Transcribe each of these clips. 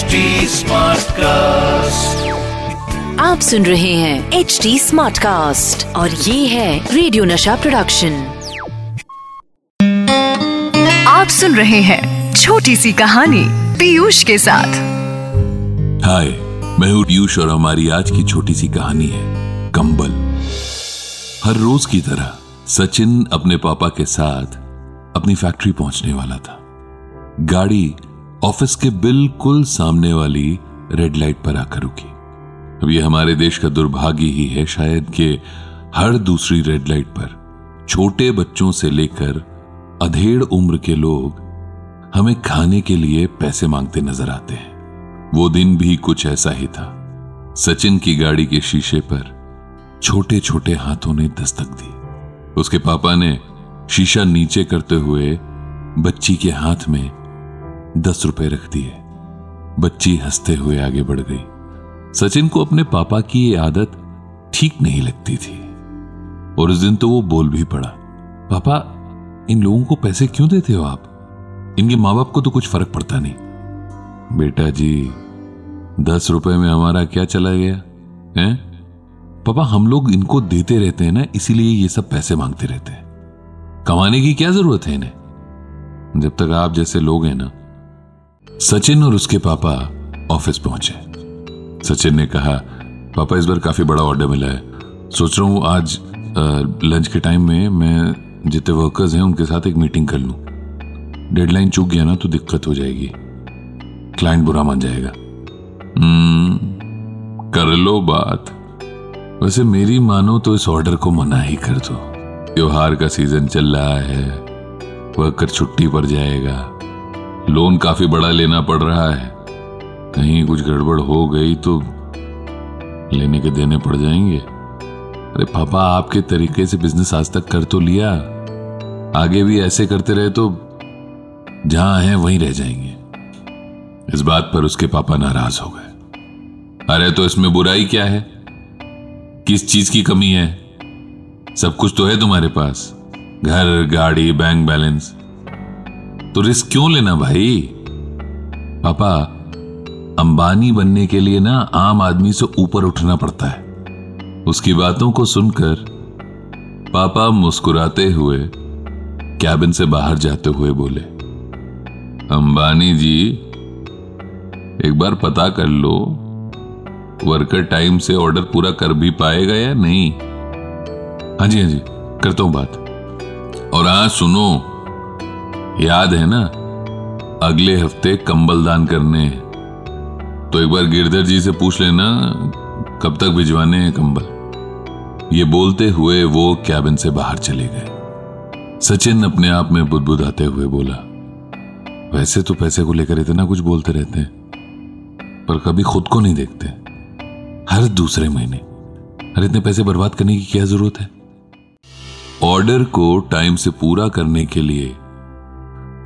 HD Smartcast. आप सुन रहे हैं एच डी स्मार्ट कास्ट और ये है रेडियो नशा प्रोडक्शन आप सुन रहे हैं छोटी सी कहानी पीयूष के साथ। हाय मैं हूँ पीयूष और हमारी आज की छोटी सी कहानी है कंबल। हर रोज की तरह सचिन अपने पापा के साथ अपनी फैक्ट्री पहुँचने वाला था। गाड़ी ऑफ़िस के बिल्कुल सामने वाली रेड लाइट पर आकर रुकी। अब ये हमारे देश का दुर्भाग्य ही है शायद कि हर दूसरी रेड लाइट पर छोटे बच्चों से लेकर अधेड़ उम्र के लोग हमें खाने के लिए पैसे मांगते नज़र आते हैं। वो दिन भी कुछ ऐसा ही था। सचिन की गाड़ी के शीशे पर छोटे छोटे हाथों ने दस्तक दी। उसके पापा ने शीशा नीचे करते हुए बच्ची के हाथ में दस रुपए रख दिए। बच्ची हँसते हुए आगे बढ़ गई। सचिन को अपने पापा की ये आदत ठीक नहीं लगती थी। और उस दिन तो वो बोल भी पड़ा, पापा, इन लोगों को पैसे क्यों देते हो आप? इनके माँ बाप को तो कुछ फ़र्क पड़ता नहीं। बेटा जी, दस रुपए में हमारा क्या चला गया? हैं? पापा, हम लोग इनको देते रहते हैं ना, इसीलिए ये सब पैसे मांगते रहते हैं। कमाने की क्या ज़रूरत है इन्हें? जब तक आप जैसे लोग हैं ना सचिन और उसके पापा ऑफ़िस पहुँचे। सचिन ने कहा पापा इस बार काफ़ी बड़ा ऑर्डर मिला है। सोच रहा हूँ आज लंच के टाइम में मैं जितने वर्कर्स हैं उनके साथ एक मीटिंग कर लूँ। डेडलाइन चूक गया ना तो दिक्कत हो जाएगी। क्लाइंट बुरा मान जाएगा। हम्म, कर लो बात। वैसे मेरी मानो तो इस ऑर्डर को मना ही कर दो। त्योहार का सीज़न चल रहा है वर्कर छुट्टी पर जाएगा। लोन काफ़ी बड़ा लेना पड़ रहा है। कहीं कुछ गड़बड़ हो गई तो लेने के देने पड़ जाएँगे। अरे पापा, आपके तरीके से बिज़नेस आज तक कर तो लिया। आगे भी ऐसे करते रहे तो जहाँ हैं वहीं रह जाएँगे। इस बात पर उसके पापा नाराज़ हो गए। अरे तो इसमें बुराई क्या है? किस चीज़ की कमी है? सब कुछ तो है तुम्हारे पास। घर, गाड़ी बैंक बैलेंस तो रिस्क क्यों लेना भाई? पापा, अंबानी बनने के लिए ना आम आदमी से ऊपर उठना पड़ता है। उसकी बातों को सुनकर पापा मुस्कुराते हुए कैबिन से बाहर जाते हुए बोले, अंबानी जी, एक बार पता कर लो वर्कर टाइम से ऑर्डर पूरा कर भी पाएगा या नहीं? हाँ जी हाँ जी, करता हूँ बात। और हाँ सुनो याद है ना? अगले हफ़्ते कंबल दान करने तो एक बार गिरधर जी से पूछ लेना, कब तक भिजवाने हैं कंबल? ये बोलते हुए वो कैबिन से बाहर चले गए। सचिन अपने आप में बुदबुदाते हुए बोला, वैसे तो पैसे को लेकर इतना कुछ बोलते रहते हैं, पर कभी खुद को नहीं देखते। हर दूसरे महीने। हर इतने पैसे बर्बाद करने की क्या ज़रूरत है? ऑर्डर को टाइम से पूरा करने के लिए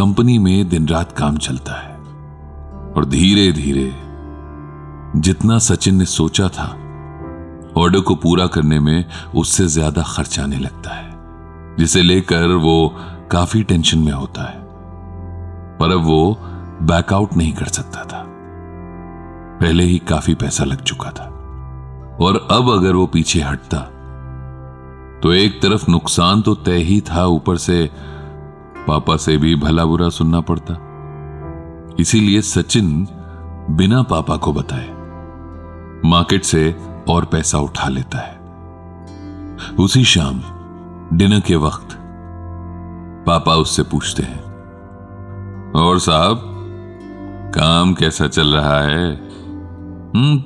कंपनी में दिन रात काम चलता है और धीरे धीरे जितना सचिन ने सोचा था ऑर्डर को पूरा करने में उससे ज़्यादा खर्च आने लगता है, जिसे लेकर वो काफ़ी टेंशन में होता है। पर अब वो बैकआउट नहीं कर सकता था। पहले ही काफ़ी पैसा लग चुका था। और अब अगर वो पीछे हटता तो एक तरफ़ नुकसान तो तय ही था ऊपर से पापा से भी भला बुरा सुनना पड़ता। इसीलिए सचिन बिना पापा को बताए, मार्केट से और पैसा उठा लेता है। उसी शाम, डिनर के वक्त, पापा उससे पूछते हैं, और साहब, काम कैसा चल रहा है? हम्म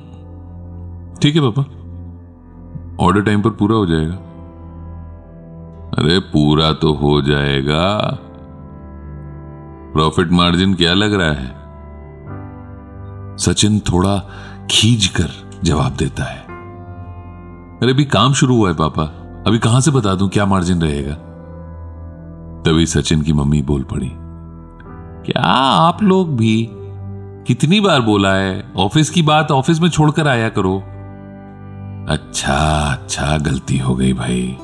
ठीक है पापा। ऑर्डर टाइम पर पूरा हो जाएगा। अरे पूरा तो हो जाएगा। प्रॉफिट मार्जिन क्या लग रहा है? सचिन थोड़ा खींच कर जवाब देता है। अरे, अभी काम शुरू हुआ है, पापा। अभी कहाँ से बता दूँ क्या मार्जिन रहेगा? तभी सचिन की मम्मी बोल पड़ी। क्या आप लोग भी कितनी बार बोला है, ऑफ़िस की बात ऑफ़िस में छोड़कर आया करो। अच्छा अच्छा गलती हो गई भाई।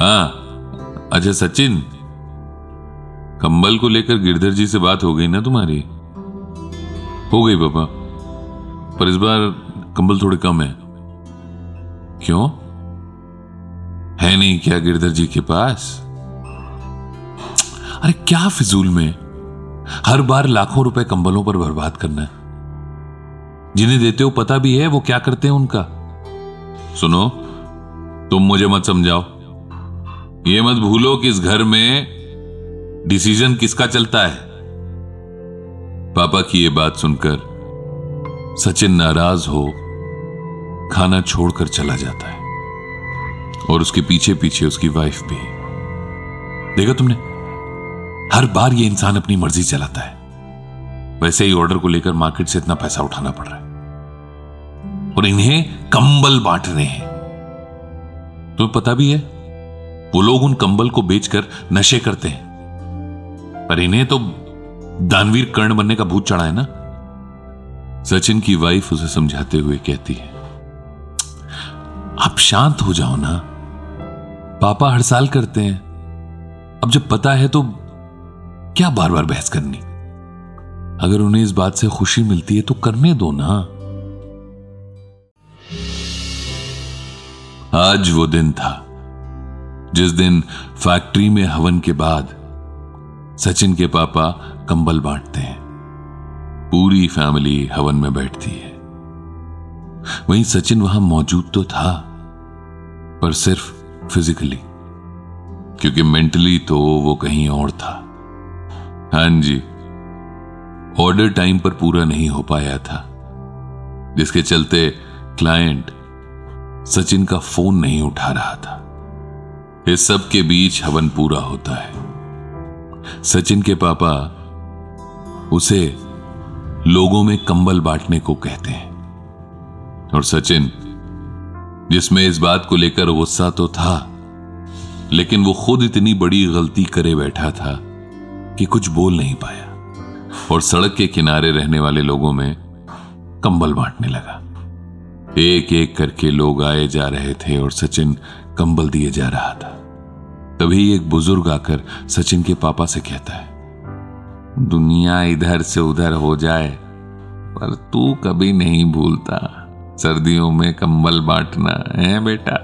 हाँ अच्छा सचिन कंबल को लेकर गिरधर जी से बात हो गई ना तुम्हारी? हो गई पापा। पर इस बार कंबल थोड़े कम है। क्यों? है नहीं क्या गिरधर जी के पास? अरे क्या फिजूल में? हर बार लाखों रुपए कंबलों पर बर्बाद करना है। जिन्हें देते हो पता भी है, वो क्या करते हैं उनका? सुनो, तुम मुझे मत समझाओ। ये मत भूलो कि इस घर में डिसीज़न किसका चलता है? पापा की यह बात सुनकर सचिन नाराज़ हो खाना छोड़कर चला जाता है। और उसके पीछे पीछे उसकी वाइफ भी। देखा तुमने? हर बार ये इंसान अपनी मर्ज़ी चलाता है। वैसे ही ऑर्डर को लेकर मार्केट से इतना पैसा उठाना पड़ रहा है। और इन्हें कंबल बांट रहे हैं। तुम्हें पता भी है, वो लोग उन कंबल को बेचकर नशे करते हैं। पर इन्हें तो दानवीर कर्ण बनने का भूत चढ़ा है ना? सचिन की वाइफ उसे समझाते हुए कहती है, आप शांत हो जाओ ना। पापा हर साल करते हैं। अब जब पता है तो क्या बार बार बहस करनी? अगर उन्हें इस बात से खुशी मिलती है तो करने दो ना। आज वो दिन था, जिस दिन फैक्ट्री में हवन के बाद सचिन के पापा कंबल बांटते हैं। पूरी फैमिली हवन में बैठती है। वहीं सचिन वहाँ मौजूद तो था, पर सिर्फ़ फिजिकली क्योंकि मेंटली तो वो कहीं और था। हाँ जी ऑर्डर टाइम पर पूरा नहीं हो पाया था, जिसके चलते क्लाइंट सचिन का फ़ोन नहीं उठा रहा था। इस सब के बीच हवन पूरा होता है। सचिन के पापा उसे लोगों में कंबल बांटने को कहते हैं। और सचिन, जिसमें इस बात को लेकर गुस्सा तो था, लेकिन वो खुद इतनी बड़ी गलती करे बैठा था कि कुछ बोल नहीं पाया। और सड़क के किनारे रहने वाले लोगों में कंबल बांटने लगा। एक एक करके लोग आए जा रहे थे और सचिन कंबल दिए जा रहा था। तभी एक बुज़ुर्ग आकर सचिन के पापा से कहता है, दुनिया इधर से उधर हो जाए, पर तू कभी नहीं भूलता। सर्दियों में कंबल बांटना, है बेटा?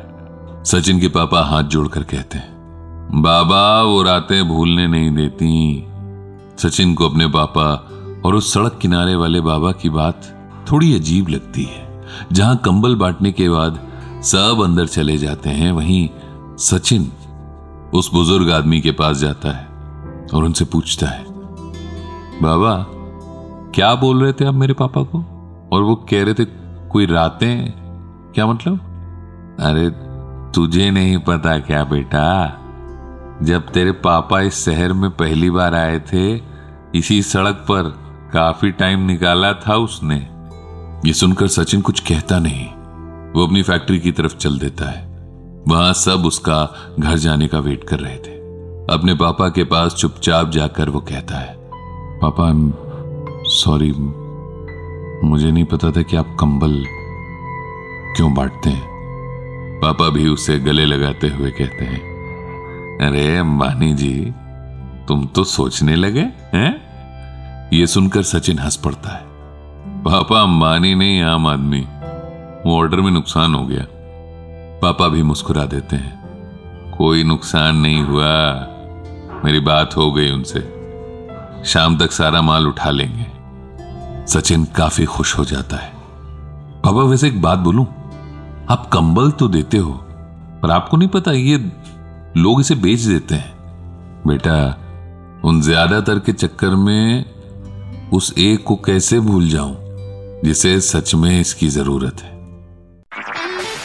सचिन के पापा हाथ जोड़कर कहते हैं, बाबा, वो रातें भूलने नहीं देती। सचिन को अपने पापा और उस सड़क किनारे वाले बाबा की बात थोड़ी अजीब लगती है, जहाँ कंबल बांटने के बाद सब अंदर चले जाते हैं। वहीं सचिन उस बुज़ुर्ग आदमी के पास जाता है और उनसे पूछता है, बाबा, क्या बोल रहे थे आप मेरे पापा को? और वो कह रहे थे, कोई रातें? क्या मतलब? अरे, तुझे नहीं पता क्या बेटा, जब तेरे पापा इस शहर में पहली बार आए थे, इसी सड़क पर काफ़ी टाइम निकाला था उसने। ये सुनकर सचिन कुछ कहता नहीं, वो अपनी फैक्ट्री की तरफ़ चल देता है। वहाँ सब उसका घर जाने का वेट कर रहे थे। अपने पापा के पास चुपचाप जाकर वो कहता है, पापा सॉरी मुझे नहीं पता था कि आप कंबल क्यों बांटते हैं। पापा भी उसे गले लगाते हुए कहते हैं, अरे अंबानी जी, तुम तो सोचने लगे, हैं? ये सुनकर सचिन हंस पड़ता है, पापा, अंबानी नहीं, आम आदमी, वो ऑर्डर में नुकसान हो गया। पापा भी मुस्कुरा देते हैं। कोई नुकसान नहीं हुआ। मेरी बात हो गई उनसे। शाम तक सारा माल उठा लेंगे। सचिन काफ़ी खुश हो जाता है। पापा, वैसे एक बात बोलूँ? आप कंबल तो देते हो, पर आपको नहीं पता ये लोग इसे बेच देते हैं। बेटा, उन ज़्यादातर के चक्कर में उस एक को कैसे भूल जाऊँ, जिसे सच में इसकी ज़रूरत है?